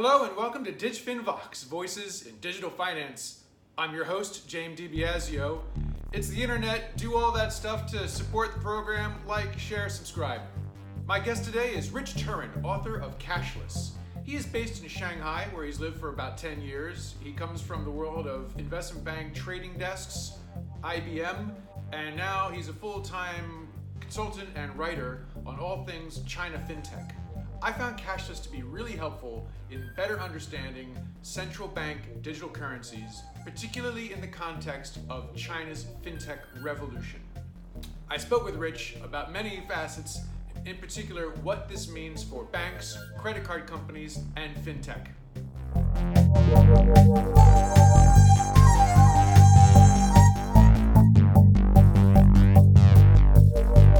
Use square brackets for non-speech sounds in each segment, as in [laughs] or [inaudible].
Hello and welcome to DigFin Vox, Voices in Digital Finance. I'm your host, James DiBiasio. It's the internet, do all that stuff to support the program, like, share, subscribe. My guest today is Rich Turrin, author of Cashless. He is based in Shanghai, where he's lived for about 10 years. He comes from the world of investment bank trading desks, IBM, and now he's a full time consultant and writer on all things China fintech. I found Cashless to be really helpful in better understanding central bank digital currencies, particularly in the context of China's fintech revolution. I spoke with Rich about many facets, in particular, what this means for banks, credit card companies, and fintech.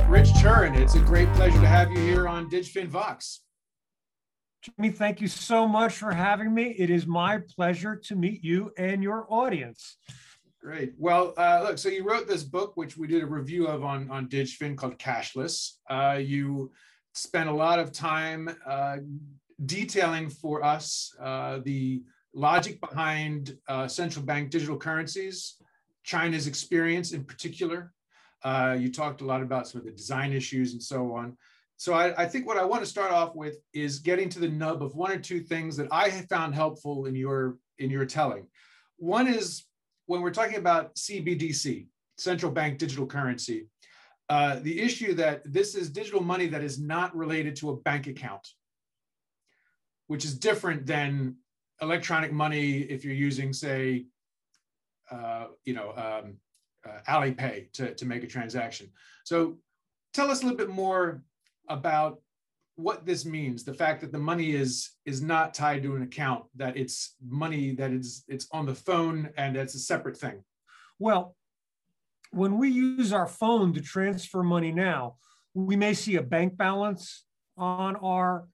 Rich Turrin, it's a great pleasure to have you here on DigFin Vox. Jimmy, thank you so much for having me. It is my pleasure to meet you and your audience. Great. Well, uh, look, so you wrote this book, which we did a review of on, on DigFin called Cashless. Uh, you spent a lot of time uh, detailing for us uh, the logic behind uh, central bank digital currencies, China's experience in particular. Uh, you talked a lot about some of the design issues and so on. So I, I, think what I want to start off with is getting to the nub of one or two things that I have found helpful in your in your telling. One is when we're talking about CBDC, central bank digital currency, uh, the issue that this is digital money that is not related to a bank account, which is different than electronic money if you're using, say, uh, you know, um, uh, Alipay to, to make a transaction. So tell us a little bit more about what this means the fact that the money is is not tied to an account that it's money that is it's on the phone and it's a separate thing. Well when we use our phone to transfer money now we may see a bank balance on our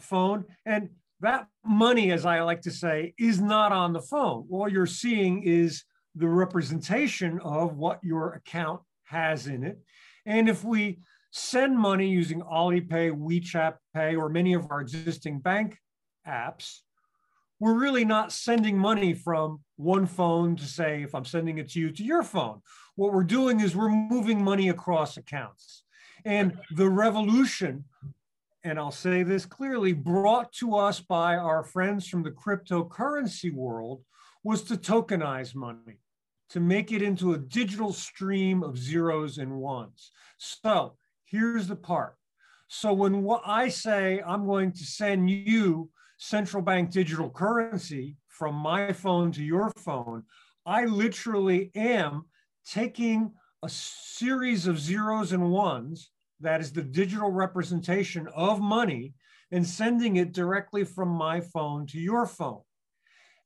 phone and that money as i like to say is not on the phone. All you're seeing is the representation of what your account has in it. And if we send money using Alipay, WeChat Pay, or many of our existing bank apps, we're really not sending money from one phone to say, if I'm sending it to you, to your phone. What we're doing is we're moving money across accounts. And the revolution, and I'll say this clearly, brought to us by our friends from the cryptocurrency world was to tokenize money, to make it into a digital stream of zeros and ones. So Here's the part. So when I say I'm going to send you central bank digital currency from my phone to your phone, I literally am taking a series of zeros and ones, that is the digital representation of money, and sending it directly from my phone to your phone.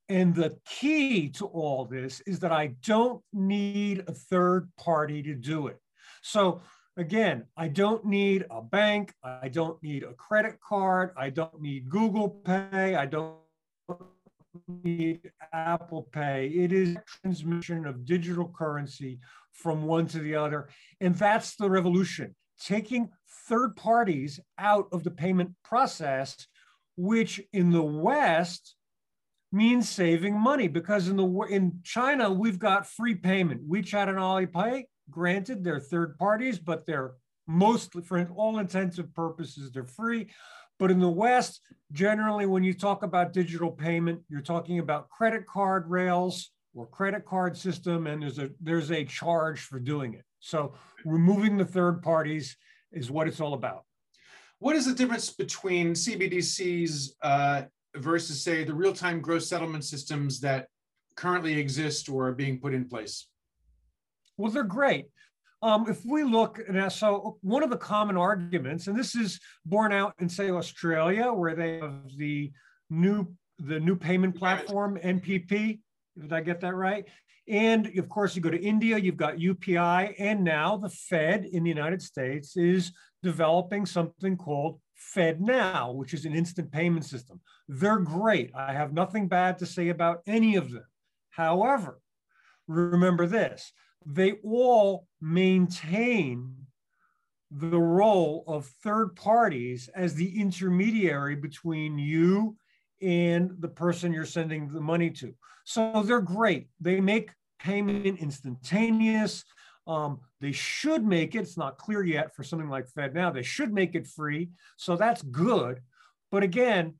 And the key to all this is that I don't need a third party to do it. So Again, I don't need a bank. I don't need a credit card. I don't need Google Pay. I don't need Apple Pay. It is transmission of digital currency from one to the other. And that's the revolution, taking third parties out of the payment process, which in the West means saving money because in the in China we've got free payment. WeChat and Alipay Granted, they're third parties, but they're mostly, for all intents and purposes, they're free. But in the West, generally, when you talk about digital payment, you're talking about credit card rails or credit card system, and there's a there's a charge for doing it. So removing the third parties is what it's all about. What is the difference between CBDCs uh, versus, say, the real-time gross settlement systems that currently exist or are being put in place? Well, they're great. Um, if we look at so one of the common arguments, and this is borne out in say Australia, where they have the new the new payment platform NPP. Did I get that right? And of course, you go to India, you've got UPI, and now the Fed in the United States is developing something called FedNow, which is an instant payment system. They're great. I have nothing bad to say about any of them. However, remember this they all maintain the role of third parties as the intermediary between you and the person you're sending the money to. So they're great. They make payment instantaneous. Um, they should make it, it's not clear yet for something like FedNow, they should make it free. So that's good. But again,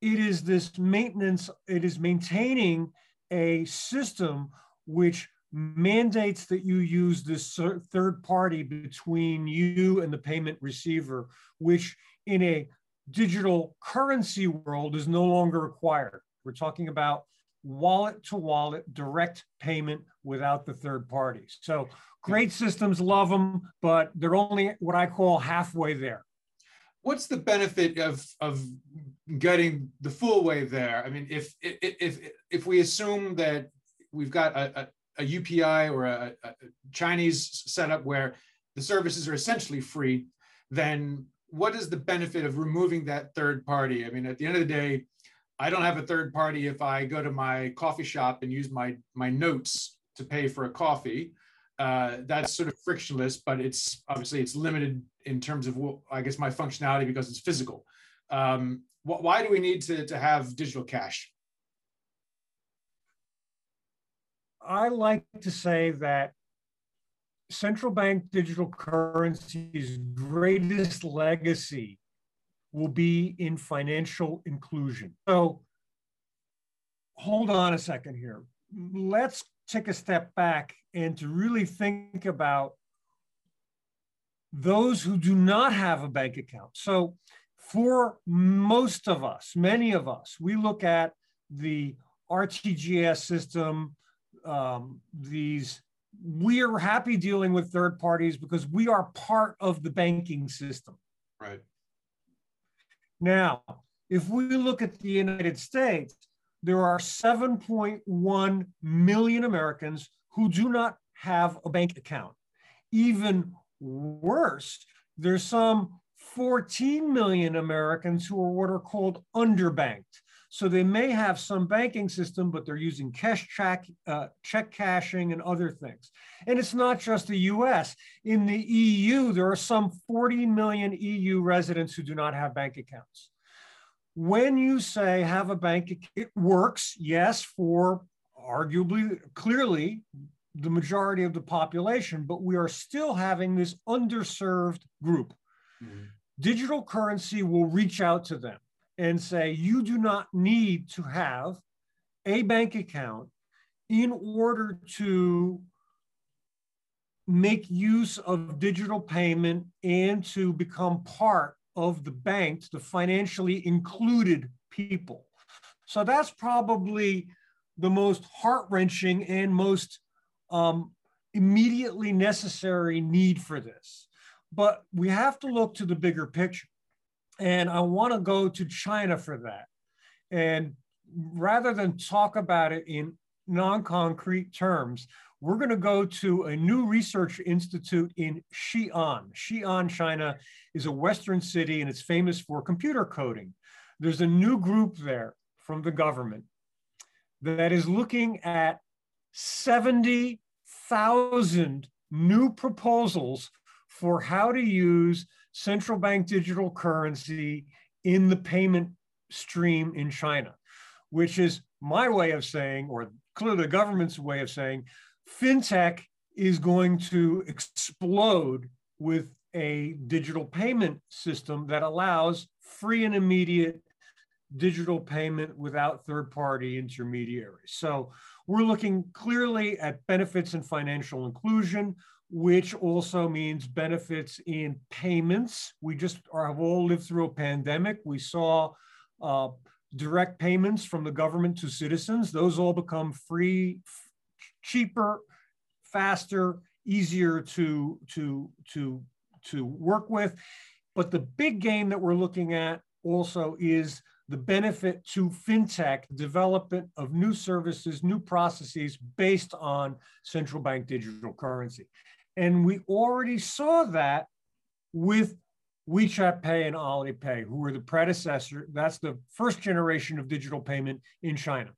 it is this maintenance, it is maintaining a system which mandates that you use this third party between you and the payment receiver, which in a digital currency world is no longer required. We're talking about wallet to wallet direct payment without the third parties. So great systems, love them, but they're only what I call halfway there. What's the benefit of of getting the full way there? I mean, if if if if we assume that we've got a, a, a UPI or a, a Chinese setup where the services are essentially free, then what is the benefit of removing that third party? I mean, at the end of the day, I don't have a third party if I go to my coffee shop and use my my notes to pay for a coffee. Uh, that's sort of frictionless, but it's obviously it's limited in terms of I guess my functionality because it's physical. Um, wh- why do we need to, to have digital cash? I like to say that central bank digital currency's greatest legacy will be in financial inclusion. So hold on a second here. Let's take a step back and to really think about those who do not have a bank account. So for most of us, many of us, we look at the RTGS system, um, these we're happy dealing with third parties because we are part of the banking system. Right. Now, if we look at the United States, there are 7.1 million Americans who do not have a bank account. Even worse, there's some 14 million Americans who are what are called underbanked. So they may have some banking system, but they're using cash check, uh, check cashing and other things. And it's not just the US. In the EU, there are some 40 million EU residents who do not have bank accounts. When you say have a bank, it works, yes, for arguably, clearly, the majority of the population, but we are still having this underserved group. Mm-hmm. Digital currency will reach out to them and say you do not need to have a bank account in order to make use of digital payment and to become part of the bank, the financially included people. So that's probably the most heart wrenching and most um, immediately necessary need for this. But we have to look to the bigger picture. And I want to go to China for that. And rather than talk about it in non concrete terms, we're going to go to a new research institute in Xi'an. Xi'an, China is a Western city and it's famous for computer coding. There's a new group there from the government that is looking at 70,000 new proposals for how to use central bank digital currency in the payment stream in China, which is my way of saying, or clearly the government's way of saying, fintech is going to explode with a digital payment system that allows free and immediate digital payment without third party intermediaries. So we're looking clearly at benefits and financial inclusion which also means benefits in payments. We just have all lived through a pandemic. We saw uh, direct payments from the government to citizens. Those all become free, cheaper, faster, easier to, to, to, to work with. But the big game that we're looking at also is the benefit to fintech development of new services, new processes based on central bank digital currency. And we already saw that with WeChat Pay and Alipay, who were the predecessor. That's the first generation of digital payment in China.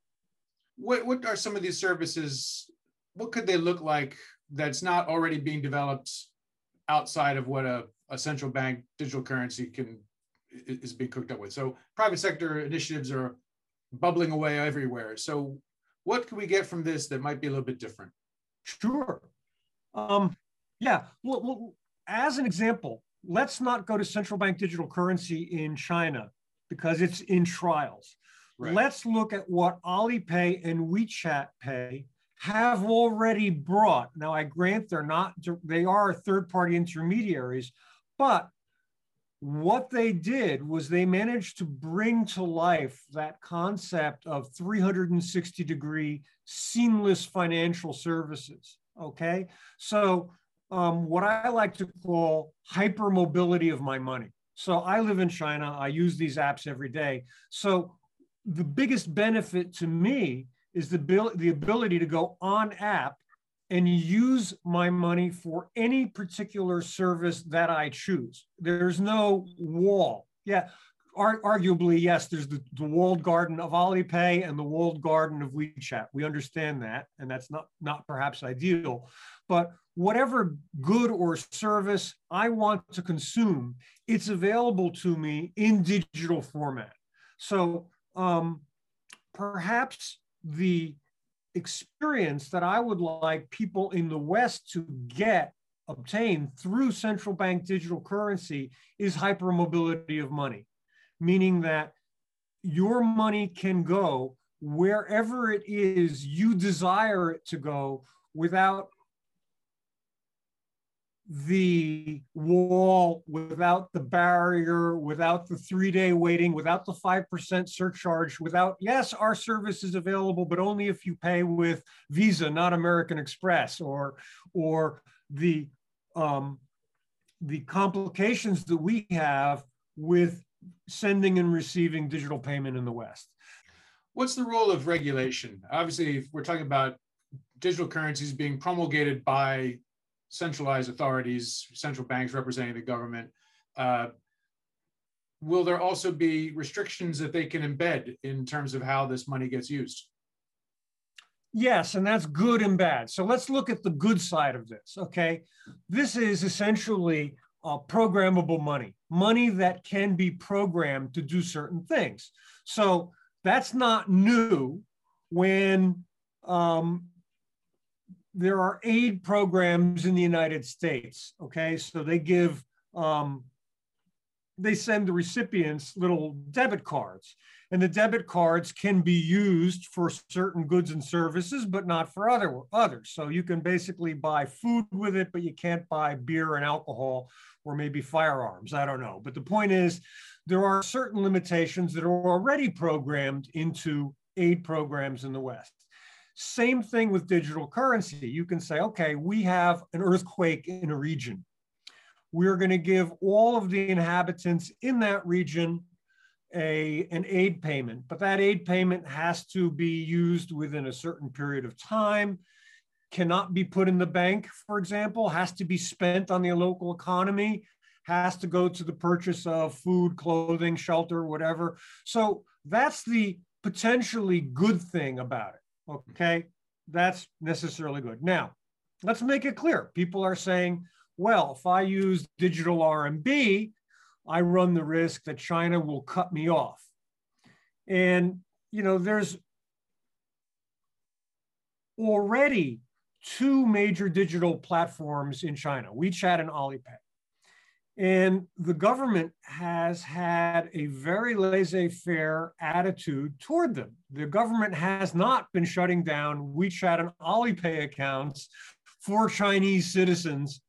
What, what are some of these services? What could they look like that's not already being developed outside of what a, a central bank digital currency can is being cooked up with? So private sector initiatives are bubbling away everywhere. So, what can we get from this that might be a little bit different? Sure. Um, yeah. Well, well, as an example, let's not go to central bank digital currency in China because it's in trials. Right. Let's look at what Alipay and WeChat Pay have already brought. Now, I grant they're not, they are third party intermediaries, but what they did was they managed to bring to life that concept of 360 degree seamless financial services. Okay. So, um, what I like to call hypermobility of my money. So, I live in China, I use these apps every day. So, the biggest benefit to me is the, the ability to go on app and use my money for any particular service that I choose. There's no wall. Yeah, ar- arguably, yes, there's the, the walled garden of Alipay and the walled garden of WeChat. We understand that, and that's not, not perhaps ideal. But whatever good or service I want to consume, it's available to me in digital format. So um, perhaps the experience that I would like people in the West to get, obtain through central bank digital currency is hypermobility of money, meaning that your money can go wherever it is you desire it to go without the wall, without the barrier, without the three day waiting, without the 5% surcharge, without, yes, our service is available, but only if you pay with Visa, not American Express, or, or the, um, the complications that we have with sending and receiving digital payment in the West. What's the role of regulation? Obviously, we're talking about digital currencies being promulgated by centralized authorities, central banks representing the government. Uh, will there also be restrictions that they can embed in terms of how this money gets used? Yes, and that's good and bad. So let's look at the good side of this. Okay. This is essentially uh, programmable money, money that can be programmed to do certain things. So that's not new when um, there are aid programs in the United States. Okay, so they give, um, they send the recipients little debit cards, and the debit cards can be used for certain goods and services, but not for other others. So you can basically buy food with it, but you can't buy beer and alcohol or maybe firearms. I don't know. But the point is, there are certain limitations that are already programmed into aid programs in the West. Same thing with digital currency. You can say, okay, we have an earthquake in a region. We're going to give all of the inhabitants in that region a, an aid payment, but that aid payment has to be used within a certain period of time, cannot be put in the bank, for example, has to be spent on the local economy, has to go to the purchase of food, clothing, shelter, whatever. So that's the potentially good thing about it. Okay, that's necessarily good. Now, let's make it clear. People are saying, well, if I use digital RMB, I run the risk that China will cut me off. And, you know, there's already two major digital platforms in China, WeChat and Alipay. And the government has had a very laissez faire attitude toward them. The government has not been shutting down WeChat and Alipay accounts for Chinese citizens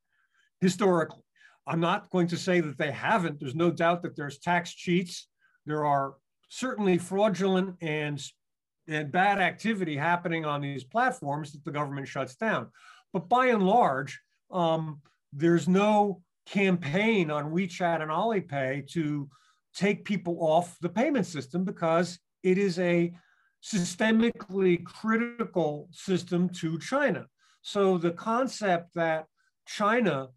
historically. I'm not going to say that they haven't. There's no doubt that there's tax cheats. There are certainly fraudulent and, and bad activity happening on these platforms that the government shuts down. But by and large, um, there's no campaign on WeChat and Alipay to take people off the payment system because it is a systemically critical system to China. So the concept that China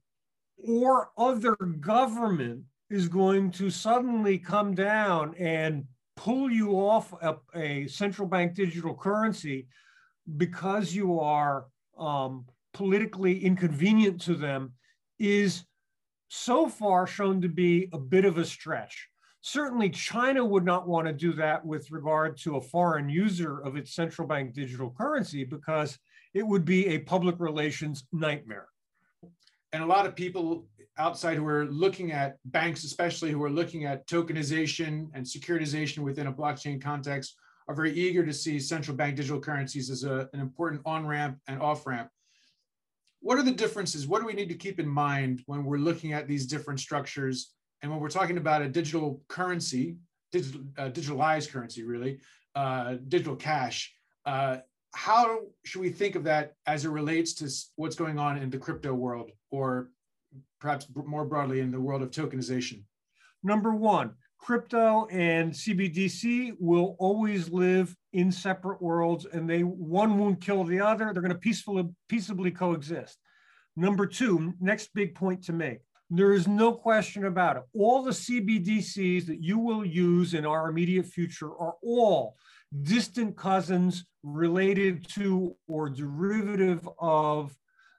or other government is going to suddenly come down and pull you off a, a central bank digital currency because you are um, politically inconvenient to them is so far shown to be a bit of a stretch. Certainly, China would not want to do that with regard to a foreign user of its central bank digital currency because it would be a public relations nightmare. And a lot of people outside who are looking at banks, especially who are looking at tokenization and securitization within a blockchain context, are very eager to see central bank digital currencies as a, an important on ramp and off ramp. What are the differences? What do we need to keep in mind when we're looking at these different structures? And when we're talking about a digital currency, digital, uh, digitalized currency, really, uh, digital cash, uh, how should we think of that as it relates to what's going on in the crypto world or perhaps more broadly in the world of tokenization? Number one, crypto and CBDC will always live in separate worlds and they one won't kill the other. They're going to peacefully peaceably coexist. Number two, next big point to make. There is no question about it. All the CBDCs that you will use in our immediate future are all distant cousins related to or derivative of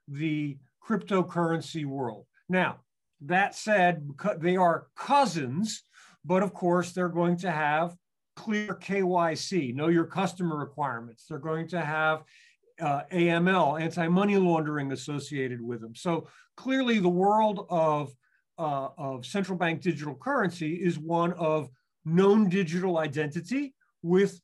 the cryptocurrency world. Now, that said, they are cousins, but of course, they're going to have clear KYC, know your customer requirements. They're going to have uh, AML, anti money laundering associated with them. So clearly, the world of, uh, of central bank digital currency is one of known digital identity with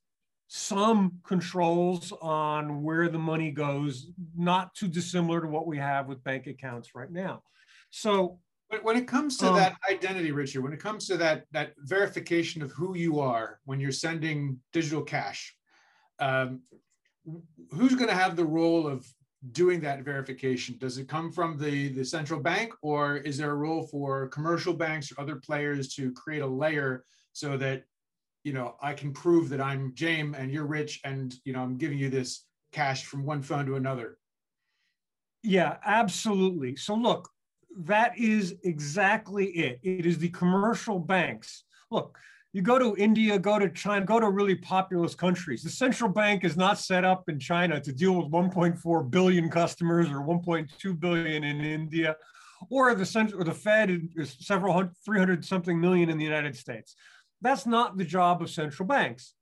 some controls on where the money goes, not too dissimilar to what we have with bank accounts right now. So but when it comes to um, that identity, Richard, when it comes to that that verification of who you are when you're sending digital cash, um, who's going to have the role of doing that verification? Does it come from the the central bank, or is there a role for commercial banks or other players to create a layer so that you know I can prove that I'm James and you're Rich, and you know I'm giving you this cash from one phone to another? Yeah, absolutely. So look, that is exactly it. It is the commercial banks. Look, you go to India, go to China, go to really populous countries. The central bank is not set up in China to deal with 1.4 billion customers or 1.2 billion in India, or the central or the Fed is several hundred, 300 something million in the United States. That's not the job of central banks.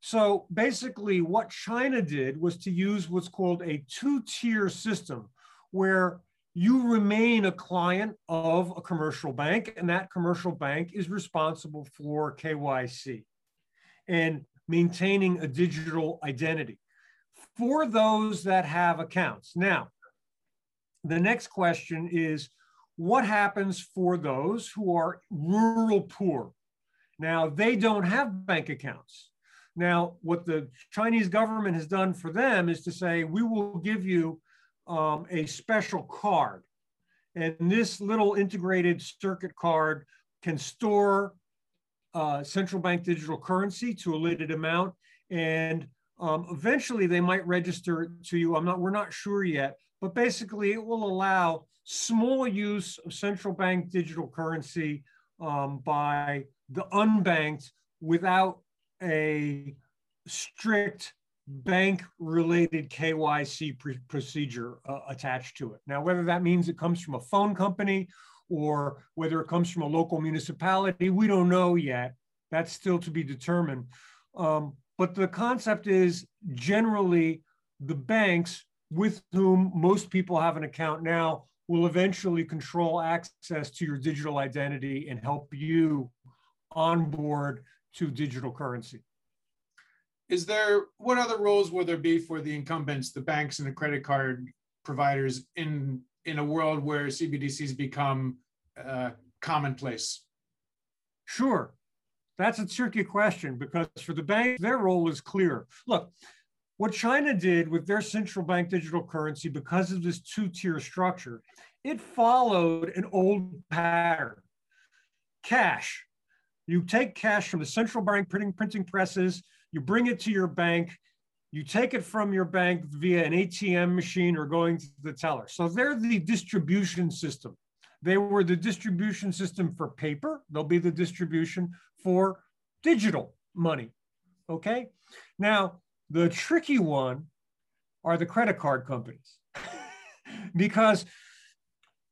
So basically, what China did was to use what's called a two-tier system, where you remain a client of a commercial bank, and that commercial bank is responsible for KYC and maintaining a digital identity for those that have accounts. Now, the next question is what happens for those who are rural poor? Now, they don't have bank accounts. Now, what the Chinese government has done for them is to say, we will give you um, a special card. And this little integrated circuit card can store uh, central bank digital currency to a limited amount. And um, eventually they might register it to you. I'm not, we're not sure yet, but basically it will allow small use of central bank digital currency um, by the unbanked without a strict bank related KYC pr- procedure uh, attached to it. Now, whether that means it comes from a phone company or whether it comes from a local municipality, we don't know yet. That's still to be determined. Um, but the concept is generally the banks with whom most people have an account now will eventually control access to your digital identity and help you onboard to digital currency is there what other roles will there be for the incumbents, the banks and the credit card providers in in a world where CBDCs become uh, commonplace? Sure, that's a tricky question because for the banks, their role is clear. Look, what China did with their central bank digital currency, because of this two-tier structure, it followed an old pattern. Cash. You take cash from the central bank printing printing presses you bring it to your bank, you take it from your bank via an ATM machine or going to the teller. So they're the distribution system. They were the distribution system for paper, they'll be the distribution for digital money. Okay. Now, the tricky one are the credit card companies [laughs] because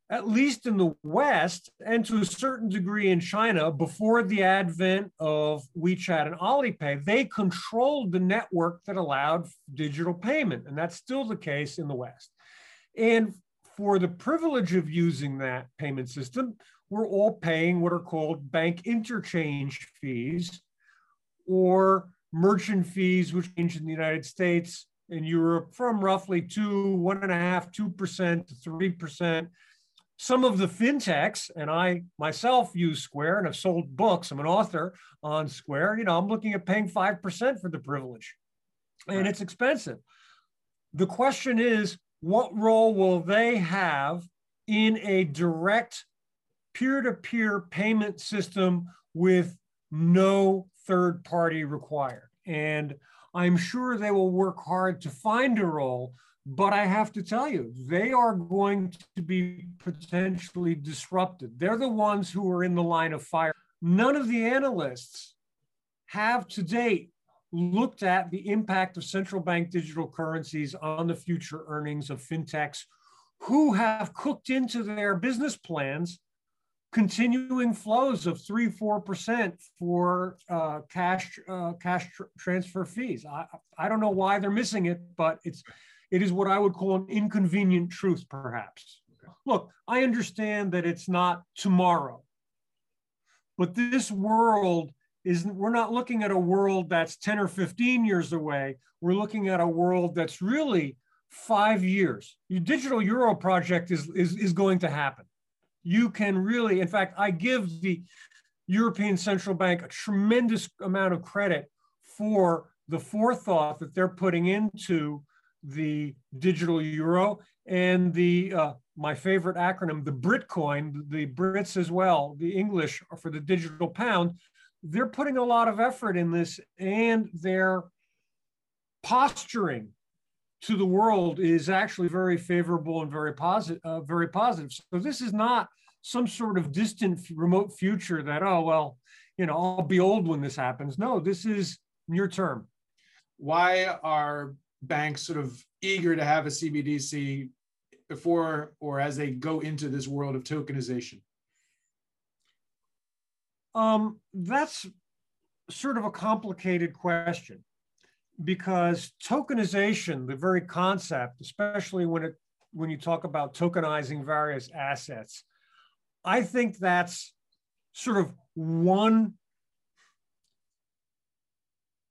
at least in the West and to a certain degree in China, before the advent of WeChat and Alipay, they controlled the network that allowed digital payment. And that's still the case in the West. And for the privilege of using that payment system, we're all paying what are called bank interchange fees or merchant fees, which change in the United States and Europe from roughly two, one and a half, two percent to three percent some of the fintechs, and I myself use Square and have sold books. I'm an author on Square. You know, I'm looking at paying 5% for the privilege, and right. it's expensive. The question is, what role will they have in a direct peer to peer payment system with no third party required? And I'm sure they will work hard to find a role, but I have to tell you, they are going to be potentially disrupted. They're the ones who are in the line of fire. None of the analysts have to date looked at the impact of central bank digital currencies on the future earnings of fintechs who have cooked into their business plans continuing flows of three, four percent for uh, cash uh, cash tr- transfer fees. I, I don't know why they're missing it, but it's it is what I would call an inconvenient truth, perhaps. Look, I understand that it's not tomorrow, but this world is, we're not looking at a world that's 10 or 15 years away. We're looking at a world that's really five years. Your digital euro project is, is, is going to happen. You can really, in fact, I give the European Central Bank a tremendous amount of credit for the forethought that they're putting into the digital euro and the uh, my favorite acronym, the Britcoin, the Brits as well, the English for the digital pound. They're putting a lot of effort in this, and their posturing to the world is actually very favorable and very positive. Uh, very positive. So this is not some sort of distant, remote future that oh well, you know, I'll be old when this happens. No, this is near term. Why are banks sort of eager to have a CBDC before or as they go into this world of tokenization? Um, that's sort of a complicated question because tokenization, the very concept, especially when it when you talk about tokenizing various assets, I think that's sort of one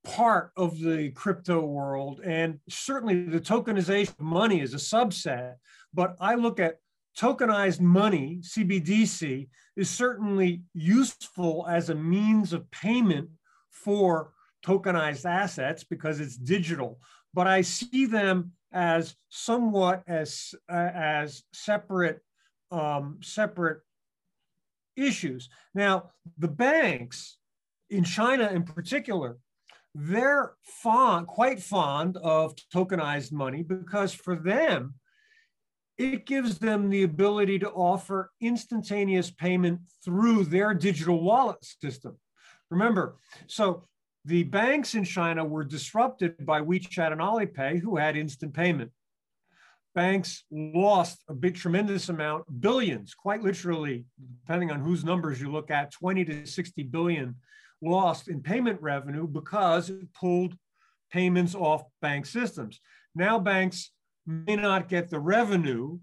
part of the crypto world. And certainly the tokenization of money is a subset. But I look at tokenized money, CBDC, is certainly useful as a means of payment for tokenized assets because it's digital. But I see them as somewhat as, uh, as separate, um, separate issues. Now, the banks in China in particular they're fond, quite fond of tokenized money because for them, it gives them the ability to offer instantaneous payment through their digital wallet system. Remember, so the banks in China were disrupted by WeChat and Alipay, who had instant payment. Banks lost a big, tremendous amount, billions, quite literally, depending on whose numbers you look at, 20 to 60 billion lost in payment revenue because it pulled payments off bank systems. Now banks may not get the revenue,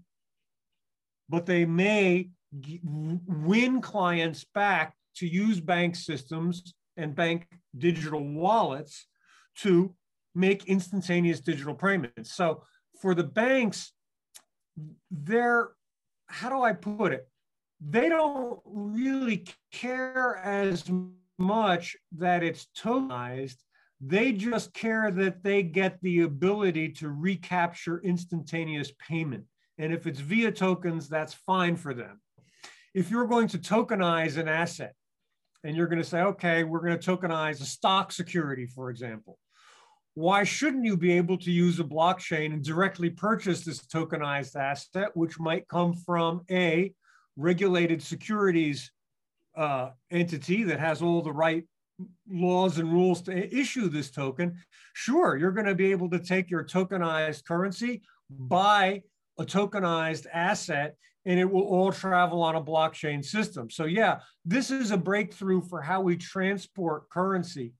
but they may win clients back to use bank systems and bank digital wallets to make instantaneous digital payments. So for the banks, they're, how do I put it? They don't really care as much that it's tokenized. They just care that they get the ability to recapture instantaneous payment. And if it's via tokens, that's fine for them. If you're going to tokenize an asset and you're going to say, okay, we're going to tokenize a stock security, for example, why shouldn't you be able to use a blockchain and directly purchase this tokenized asset, which might come from a regulated securities uh, entity that has all the right laws and rules to issue this token, sure, you're going to be able to take your tokenized currency, buy a tokenized asset, and it will all travel on a blockchain system. So, yeah, this is a breakthrough for how we transport currency.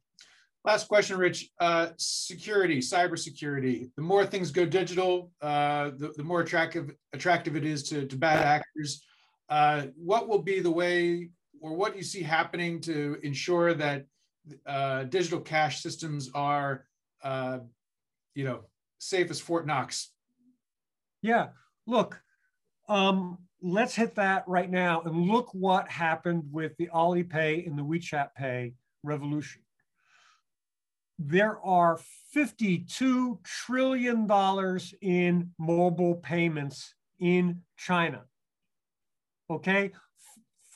Last question, Rich. Uh, security, cybersecurity. The more things go digital, uh, the, the more attractive attractive it is to, to bad actors. Uh, what will be the way, or what you see happening to ensure that uh, digital cash systems are, uh, you know, safe as Fort Knox? Yeah. Look, um, let's hit that right now and look what happened with the Alipay and the WeChat Pay revolution. There are $52 trillion in mobile payments in China. Okay.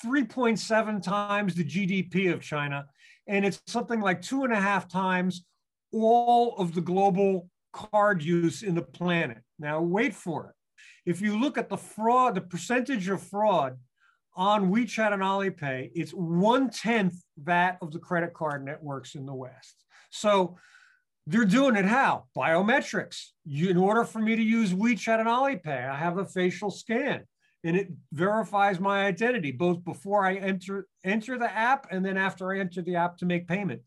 3.7 times the GDP of China. And it's something like two and a half times all of the global card use in the planet. Now, wait for it if you look at the fraud, the percentage of fraud on WeChat and Alipay, it's one tenth that of the credit card networks in the West. So they're doing it how? Biometrics. You, in order for me to use WeChat and Alipay, I have a facial scan and it verifies my identity both before I enter enter the app and then after I enter the app to make payment.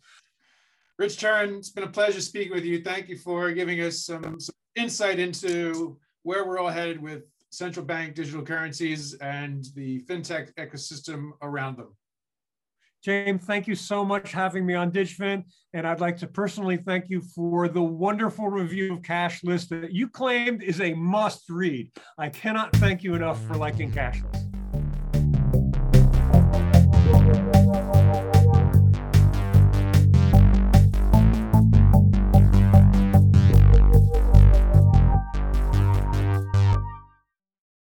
Rich Turrin, it's been a pleasure speaking with you. Thank you for giving us some, some insight into where we're all headed with central bank digital currencies and the fintech ecosystem around them. James, thank you so much having me on DigFin. And I'd like to personally thank you for the wonderful review of Cashless that you claimed is a must read. I cannot thank you enough for liking Cashless.